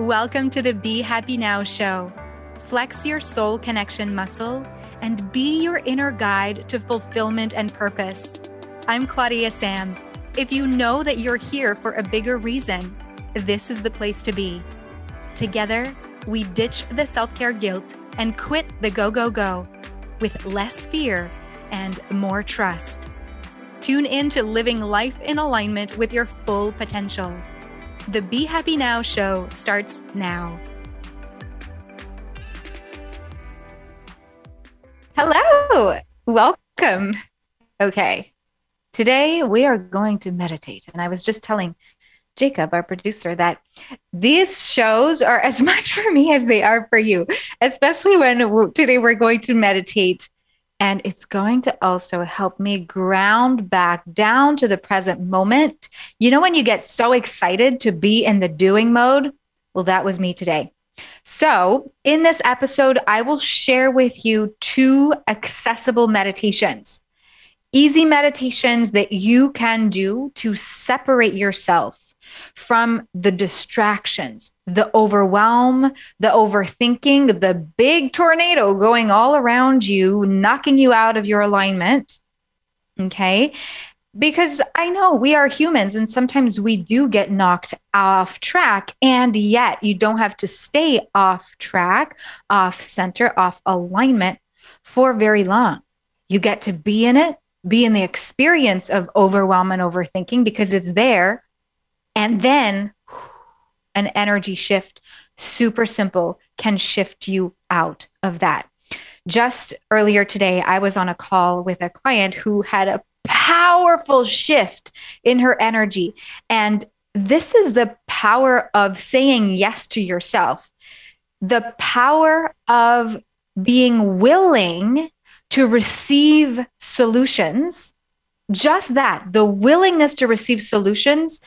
Welcome to the Be Happy Now show. Flex your soul connection muscle and be your inner guide to fulfillment and purpose. I'm Claudia Sam. If you know that you're here for a bigger reason, this is the place to be. Together, we ditch the self care guilt and quit the go, go, go with less fear and more trust. Tune in to living life in alignment with your full potential. The Be Happy Now show starts now. Hello, welcome. Okay, today we are going to meditate. And I was just telling Jacob, our producer, that these shows are as much for me as they are for you, especially when today we're going to meditate and it's going to also help me ground back down to the present moment. You know, when you get so excited to be in the doing mode? Well, that was me today. So, in this episode, I will share with you two accessible meditations, easy meditations that you can do to separate yourself from the distractions, the overwhelm, the overthinking, the big tornado going all around you, knocking you out of your alignment. Okay. Because I know we are humans and sometimes we do get knocked off track. And yet you don't have to stay off track, off center, off alignment for very long. You get to be in it, be in the experience of overwhelm and overthinking because it's there and then an energy shift, super simple, can shift you out of that. Just earlier today, I was on a call with a client who had a powerful shift in her energy. And this is the power of saying yes to yourself, the power of being willing to receive solutions. Just that, the willingness to receive solutions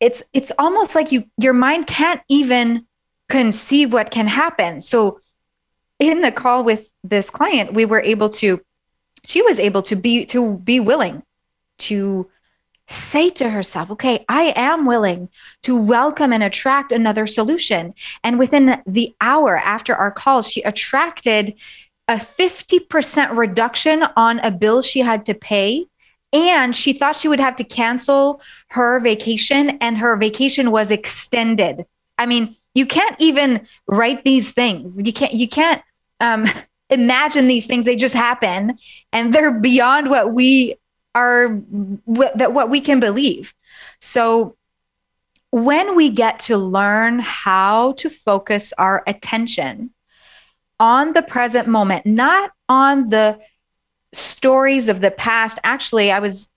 it's it's almost like you your mind can't even conceive what can happen. So in the call with this client we were able to she was able to be to be willing to say to herself okay i am willing to welcome and attract another solution. And within the hour after our call she attracted a 50% reduction on a bill she had to pay and she thought she would have to cancel her vacation, and her vacation was extended. I mean, you can't even write these things. You can't. You can't um, imagine these things. They just happen, and they're beyond what we are. What, that what we can believe. So when we get to learn how to focus our attention on the present moment, not on the stories of the past. Actually, I was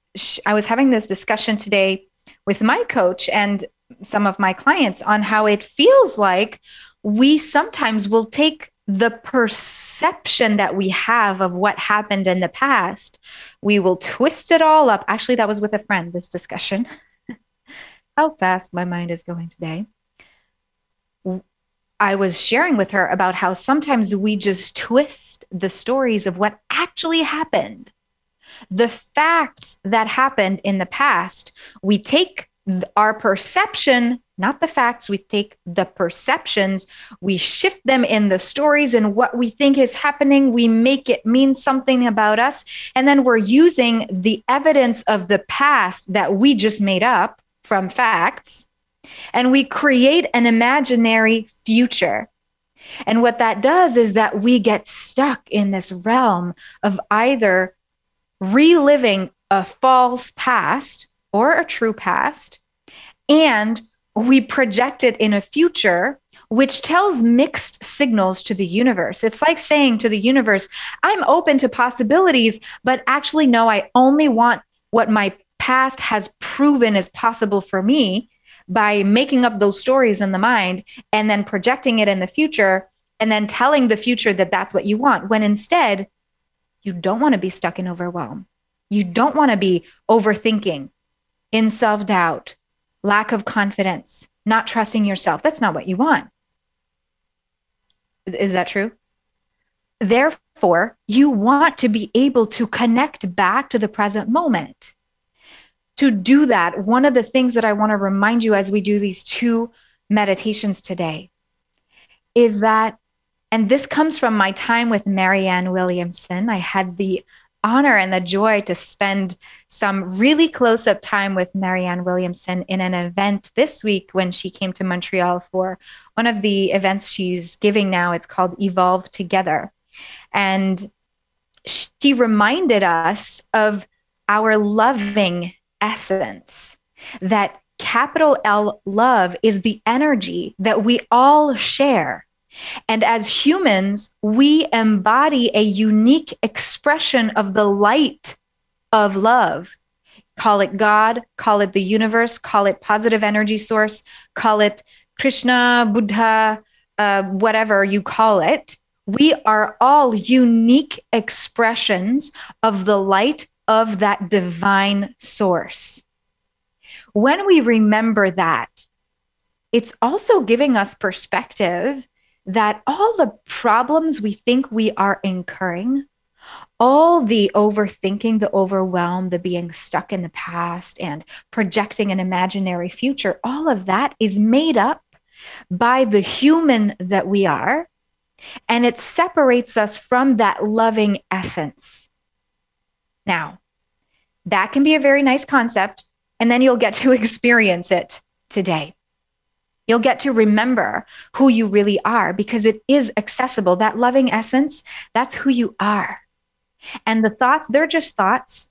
I was having this discussion today with my coach and some of my clients on how it feels like we sometimes will take the perception that we have of what happened in the past, we will twist it all up. Actually, that was with a friend, this discussion. how fast my mind is going today. I was sharing with her about how sometimes we just twist the stories of what actually happened. The facts that happened in the past, we take our perception, not the facts, we take the perceptions, we shift them in the stories and what we think is happening, we make it mean something about us. And then we're using the evidence of the past that we just made up from facts and we create an imaginary future. And what that does is that we get stuck in this realm of either reliving a false past or a true past, and we project it in a future which tells mixed signals to the universe. It's like saying to the universe, I'm open to possibilities, but actually, no, I only want what my past has proven is possible for me by making up those stories in the mind and then projecting it in the future and then telling the future that that's what you want when instead you don't want to be stuck in overwhelm. You don't want to be overthinking in self-doubt lack of confidence not trusting yourself. That's not what you want. Is that true? Therefore you want to be able to connect back to the present moment to do that, one of the things that I want to remind you as we do these two meditations today is that, and this comes from my time with Marianne Williamson. I had the honor and the joy to spend some really close up time with Marianne Williamson in an event this week when she came to Montreal for one of the events she's giving now. It's called Evolve Together. And she reminded us of our loving essence, that capital L love is the energy that we all share. And as humans, we embody a unique expression of the light of love. Call it God, call it the universe, call it positive energy source, call it Krishna, Buddha, uh, whatever you call it. We are all unique expressions of the light of that divine source. When we remember that, it's also giving us perspective that all the problems we think we are incurring, all the overthinking, the overwhelm, the being stuck in the past and projecting an imaginary future, all of that is made up by the human that we are. And it separates us from that loving essence. Now, that can be a very nice concept, and then you'll get to experience it today. You'll get to remember who you really are because it is accessible. That loving essence, that's who you are. And the thoughts, they're just thoughts.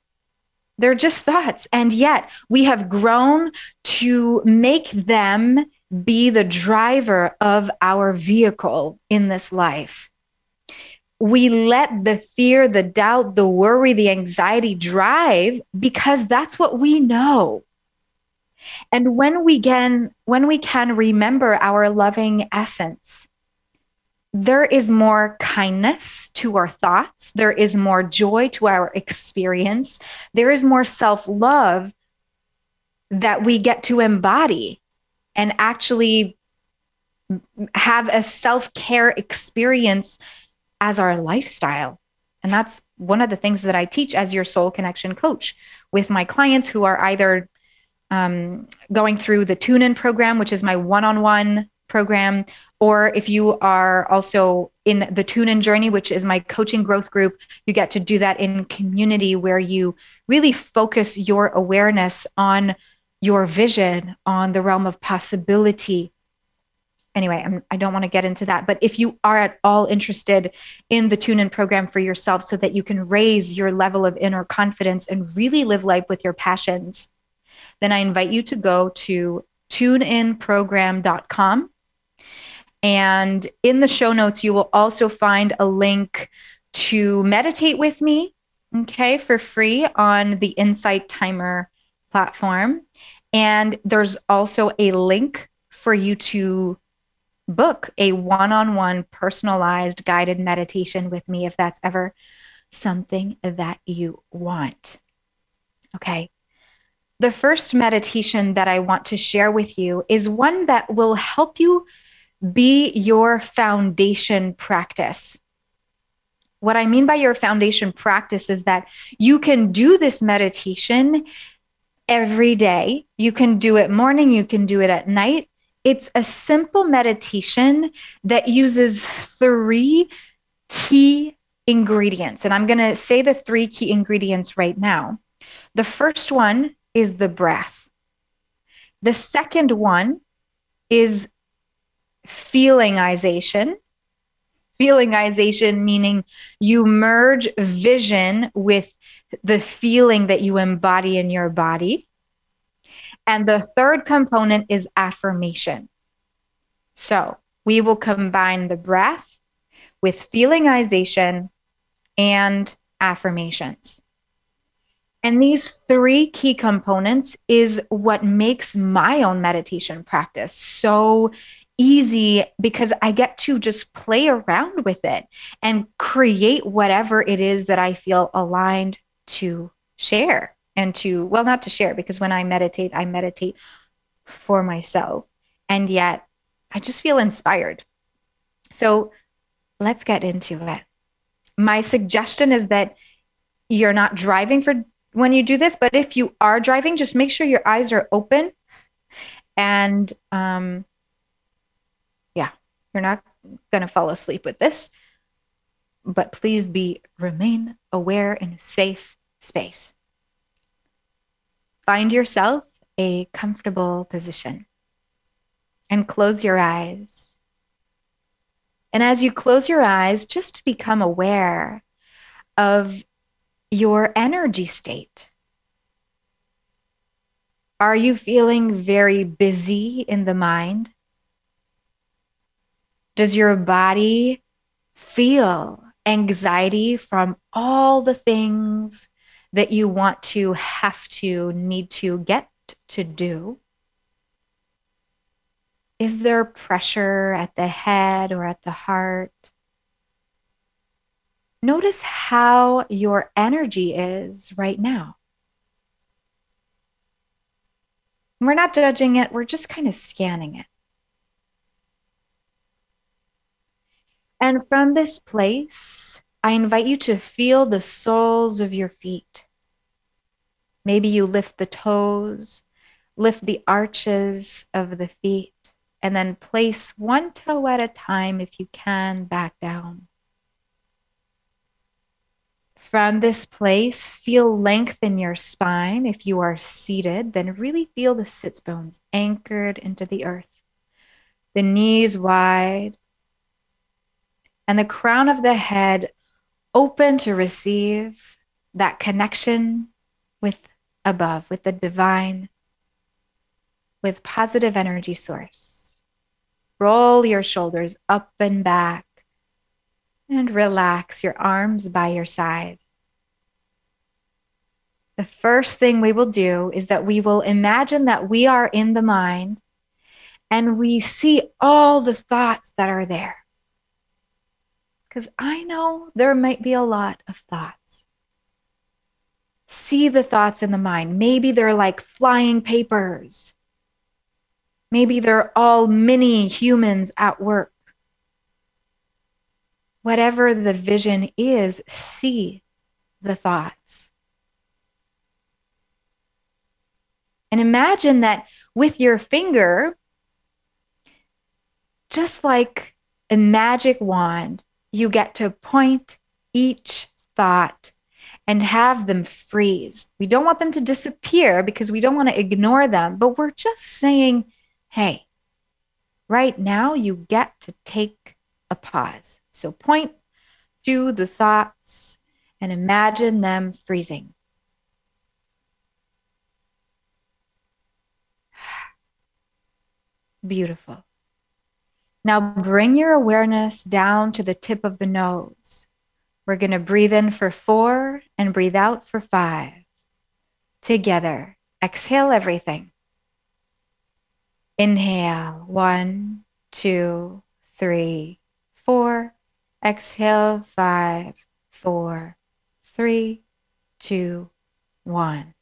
They're just thoughts. And yet we have grown to make them be the driver of our vehicle in this life. We let the fear, the doubt, the worry, the anxiety drive because that's what we know. And when we can when we can remember our loving essence, there is more kindness to our thoughts, there is more joy to our experience, there is more self-love that we get to embody and actually have a self-care experience as our lifestyle. And that's one of the things that I teach as your soul connection coach with my clients who are either um, going through the tune in program, which is my one on one program, or if you are also in the tune in journey, which is my coaching growth group, you get to do that in community where you really focus your awareness on your vision, on the realm of possibility. Anyway, I'm, I do not want to get into that, but if you are at all interested in the tune in program for yourself so that you can raise your level of inner confidence and really live life with your passions, then I invite you to go to tuneinprogram.com. And in the show notes, you will also find a link to meditate with me, okay, for free on the Insight Timer platform. And there's also a link for you to book a one on one personalized guided meditation with me if that's ever something that you want. Okay. The first meditation that I want to share with you is one that will help you be your foundation practice. What I mean by your foundation practice is that you can do this meditation every day. You can do it morning, you can do it at night. It's a simple meditation that uses three key ingredients. And I'm going to say the three key ingredients right now. The first one is the breath. The second one is feelingization. Feelingization meaning you merge vision with the feeling that you embody in your body. And the third component is affirmation. So we will combine the breath with feelingization and affirmations. And these three key components is what makes my own meditation practice so easy because I get to just play around with it and create whatever it is that I feel aligned to share and to, well, not to share, because when I meditate, I meditate for myself. And yet I just feel inspired. So let's get into it. My suggestion is that you're not driving for when you do this. But if you are driving, just make sure your eyes are open and um, Yeah, you're not going to fall asleep with this, but please be remain aware in a safe space. Find yourself a comfortable position and close your eyes. And as you close your eyes, just become aware of your energy state. Are you feeling very busy in the mind? Does your body feel anxiety from all the things that you want to have to, need to get to do? Is there pressure at the head or at the heart? Notice how your energy is right now. We're not judging it, we're just kind of scanning it. And from this place, I invite you to feel the soles of your feet. Maybe you lift the toes, lift the arches of the feet, and then place one toe at a time if you can back down. From this place, feel length in your spine. If you are seated, then really feel the sits bones anchored into the earth, the knees wide, and the crown of the head open to receive that connection with above, with the divine, with positive energy source. Roll your shoulders up and back and relax your arms by your side. The first thing we will do is that we will imagine that we are in the mind and we see all the thoughts that are there. Because I know there might be a lot of thoughts. See the thoughts in the mind. Maybe they're like flying papers. Maybe they're all mini humans at work whatever the vision is, see the thoughts. And imagine that with your finger, just like a magic wand, you get to point each thought and have them freeze. We don't want them to disappear because we don't want to ignore them, but we're just saying, hey, right now you get to take a pause. So point to the thoughts and imagine them freezing. Beautiful. Now bring your awareness down to the tip of the nose. We're going to breathe in for four and breathe out for five. Together, exhale everything. Inhale, one, two, three, four. Exhale, five, four, three, two, one.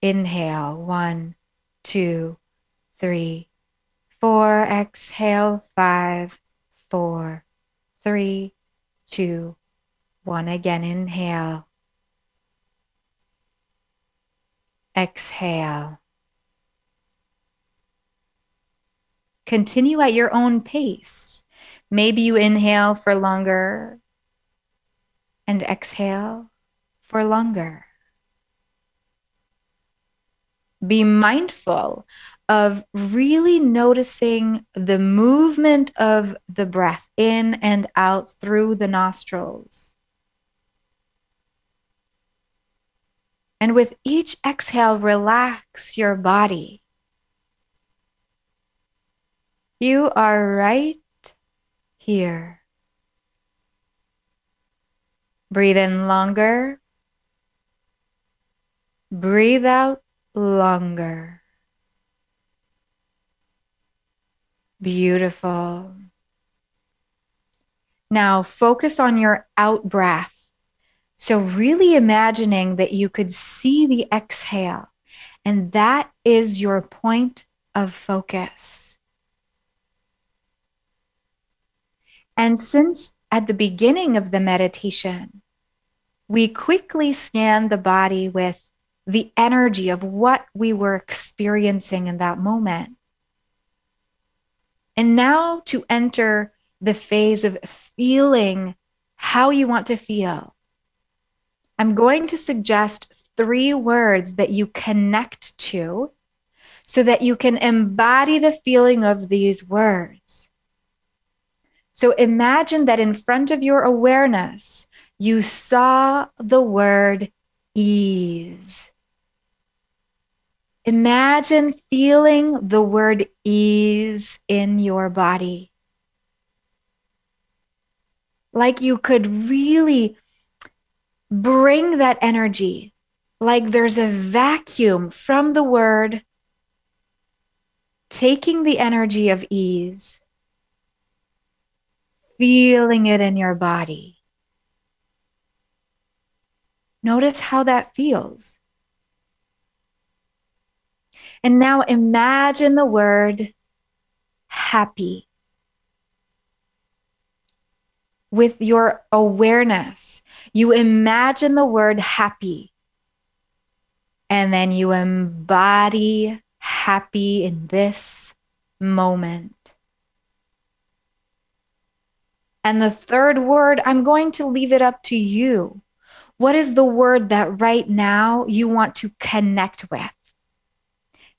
Inhale, one, two, three, four. Exhale, five, four, three, two, one. Again, inhale. Exhale. Continue at your own pace. Maybe you inhale for longer and exhale for longer. Be mindful of really noticing the movement of the breath in and out through the nostrils. And with each exhale, relax your body. You are right here. Breathe in longer. Breathe out longer. Beautiful. Now focus on your out breath. So, really imagining that you could see the exhale, and that is your point of focus. And since at the beginning of the meditation, we quickly scanned the body with the energy of what we were experiencing in that moment. And now to enter the phase of feeling how you want to feel. I'm going to suggest three words that you connect to so that you can embody the feeling of these words. So imagine that in front of your awareness, you saw the word ease. Imagine feeling the word ease in your body. Like you could really bring that energy, like there's a vacuum from the word, taking the energy of ease, feeling it in your body. Notice how that feels. And now imagine the word happy. With your awareness, you imagine the word happy. And then you embody happy in this moment. And the third word, I'm going to leave it up to you. What is the word that right now you want to connect with?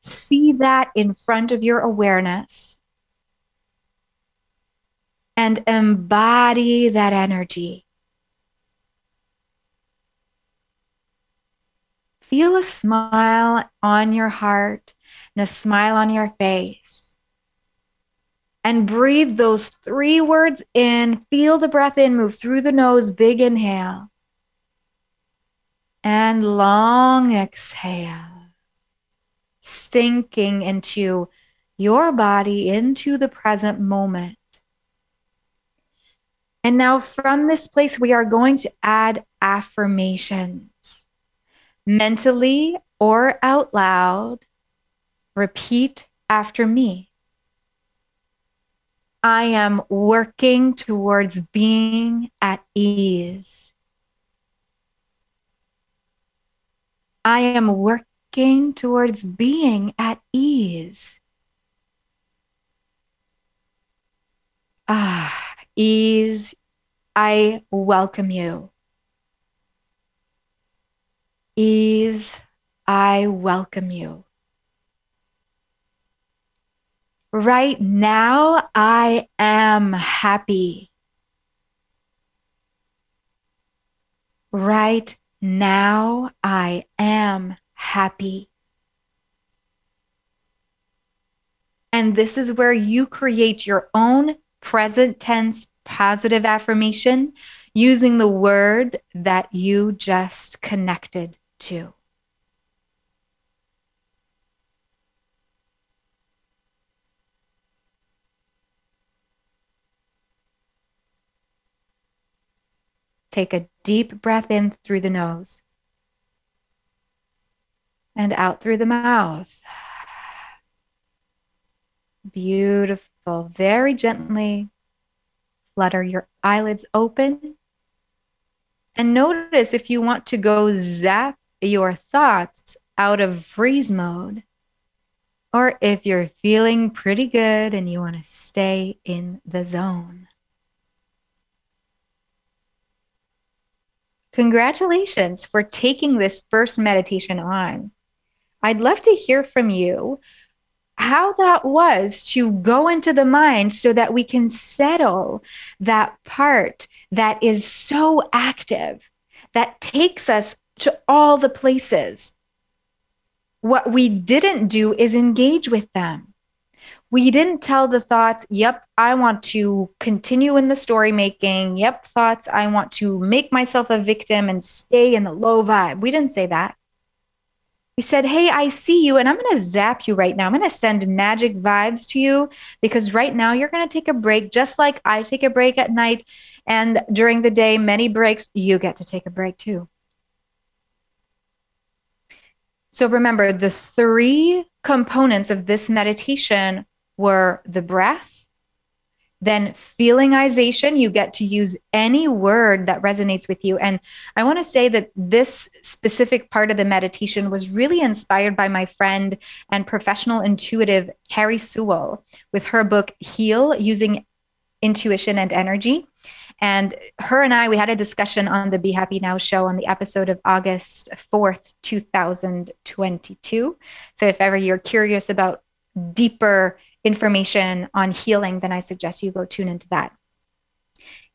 See that in front of your awareness and embody that energy. Feel a smile on your heart and a smile on your face. And breathe those three words in. Feel the breath in, move through the nose, big inhale. And long exhale sinking into your body, into the present moment. And now, from this place, we are going to add affirmations mentally or out loud. Repeat after me. I am working towards being at ease. I am working working towards being at ease. Ah, ease, I welcome you. Ease, I welcome you. Right now, I am happy. Right now, I am happy. And this is where you create your own present tense positive affirmation using the word that you just connected to. Take a deep breath in through the nose and out through the mouth. Beautiful. Very gently flutter your eyelids open. And notice if you want to go zap your thoughts out of freeze mode, or if you're feeling pretty good and you want to stay in the zone. Congratulations for taking this first meditation on. I'd love to hear from you how that was to go into the mind so that we can settle that part that is so active, that takes us to all the places. What we didn't do is engage with them. We didn't tell the thoughts, yep, I want to continue in the story making. Yep, thoughts, I want to make myself a victim and stay in the low vibe. We didn't say that. We said, Hey, I see you, and I'm going to zap you right now. I'm going to send magic vibes to you because right now you're going to take a break, just like I take a break at night. And during the day, many breaks, you get to take a break too. So remember, the three components of this meditation were the breath, Then feelingization, you get to use any word that resonates with you. And I want to say that this specific part of the meditation was really inspired by my friend and professional intuitive, Carrie Sewell, with her book Heal Using Intuition and Energy. And her and I, we had a discussion on the Be Happy Now show on the episode of August 4th, 2022. So if ever you're curious about deeper information on healing, then I suggest you go tune into that.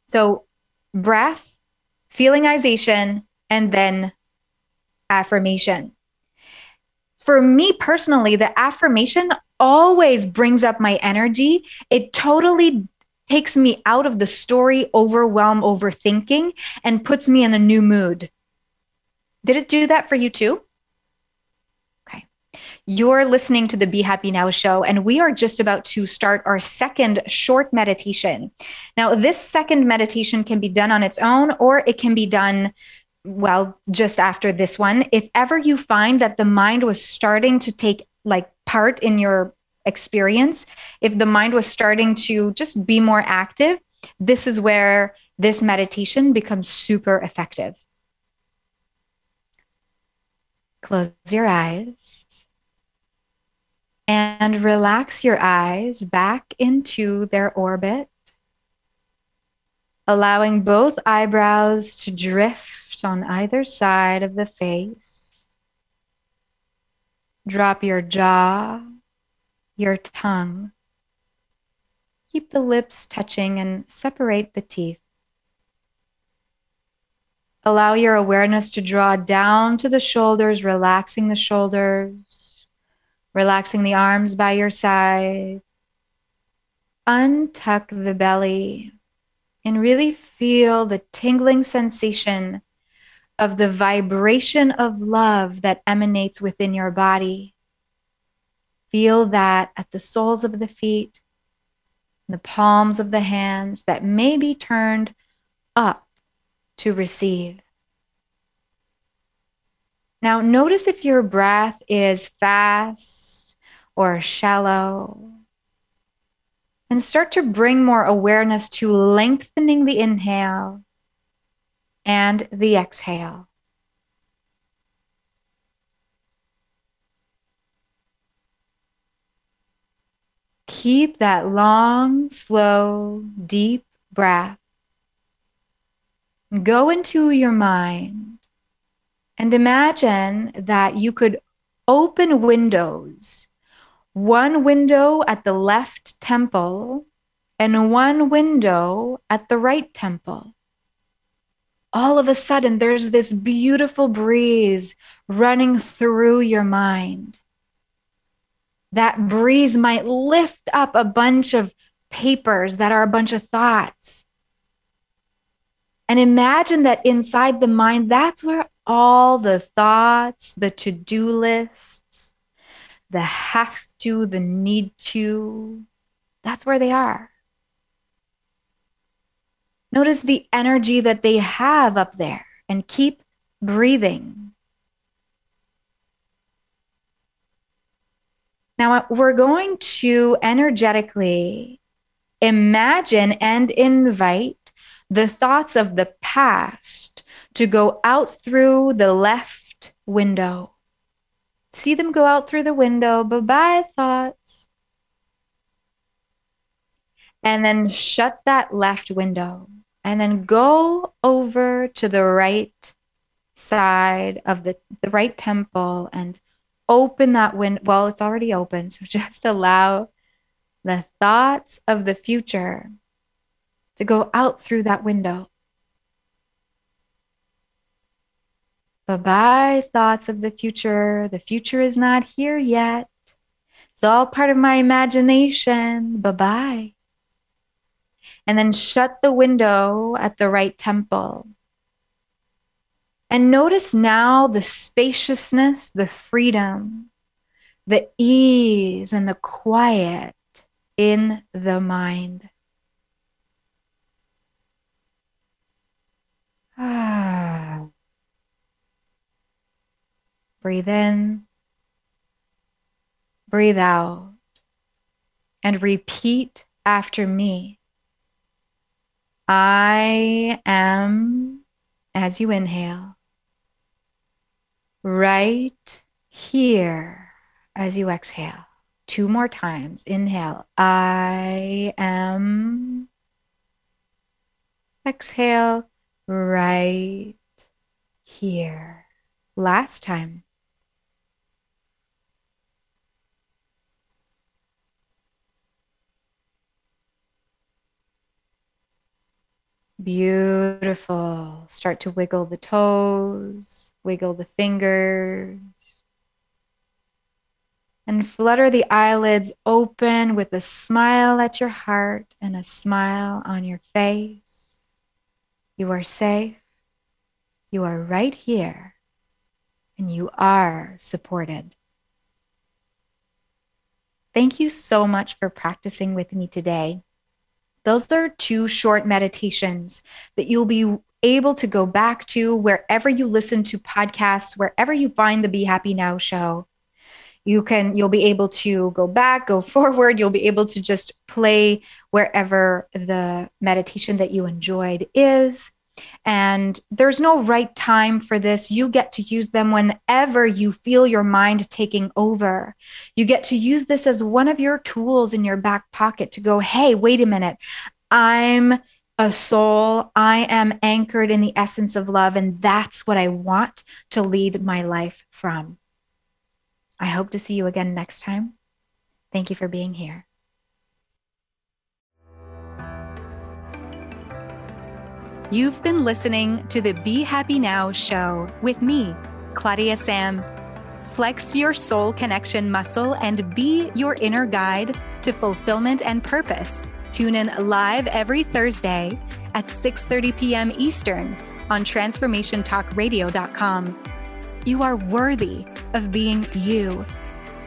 So, breath, feelingization, and then affirmation. For me personally, the affirmation always brings up my energy. It totally takes me out of the story, overwhelm, overthinking, and puts me in a new mood. Did it do that for you too? You're listening to the Be Happy Now show, and we are just about to start our second short meditation. Now, this second meditation can be done on its own, or it can be done well just after this one if ever you find that the mind was starting to take like part in your experience, if the mind was starting to just be more active, this is where this meditation becomes super effective. Close your eyes and relax your eyes back into their orbit, allowing both eyebrows to drift on either side of the face. Drop your jaw your tongue. Keep the lips touching and separate the teeth. Allow your awareness to draw down to the shoulders, relaxing the shoulders, relaxing the arms by your side. Untuck the belly and really feel the tingling sensation of the vibration of love that emanates within your body. Feel that at the soles of the feet, the palms of the hands that may be turned up to receive. Now, notice if your breath is fast or shallow. And start to bring more awareness to lengthening the inhale and the exhale. keep that long, slow, deep breath. Go into your mind and imagine that you could open windows, one window at the left temple and one window at the right temple. All of a sudden, there's this beautiful breeze running through your mind that breeze might lift up a bunch of papers that are a bunch of thoughts. And imagine that inside the mind, that's where all the thoughts, the to do lists, the have to, the need to, that's where they are. Notice the energy that they have up there and keep breathing. Now, uh, we're going to energetically imagine and invite the thoughts of the past to go out through the left window. See them go out through the window. Bye bye, thoughts. And then shut that left window. And then go over to the right side of the, the right temple and open that window. Well, it's already open. So just allow the thoughts of the future to go out through that window. Bye bye, thoughts of the future. The future is not here yet. It's all part of my imagination. Bye bye. And then shut the window at the right temple. And notice now the spaciousness, the freedom, the ease, and the quiet in the mind. Ah. Breathe in, breathe out, and repeat after me. I am, as you inhale, right here as you exhale. Two more times. Inhale. I am. Exhale right here. Last time. Beautiful. Start to wiggle the toes, wiggle the fingers, and flutter the eyelids open with a smile at your heart and a smile on your face. You are safe. You are right here, and you are supported. Thank you so much for practicing with me today. Those are two short meditations that you'll be able to go back to wherever you listen to podcasts, wherever you find the Be Happy Now show. You can you'll be able to go back, go forward, you'll be able to just play wherever the meditation that you enjoyed is. And there's no right time for this. You get to use them whenever you feel your mind taking over. You get to use this as one of your tools in your back pocket to go, hey, wait a minute. I'm a soul. I am anchored in the essence of love. And that's what I want to lead my life from. I hope to see you again next time. Thank you for being here. You've been listening to the Be Happy Now show with me, Claudia Sam. Flex your soul connection muscle and be your inner guide to fulfillment and purpose. Tune in live every Thursday at 6:30 p.m. Eastern on transformationtalkradio.com. You are worthy of being you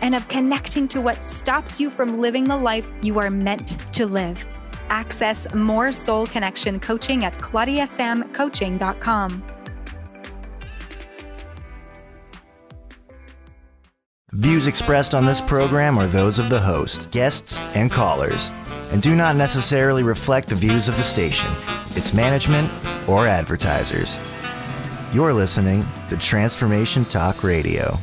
and of connecting to what stops you from living the life you are meant to live. Access more soul connection coaching at claudiasamcoaching.com. Views expressed on this program are those of the host, guests, and callers, and do not necessarily reflect the views of the station, its management, or advertisers. You're listening to Transformation Talk Radio.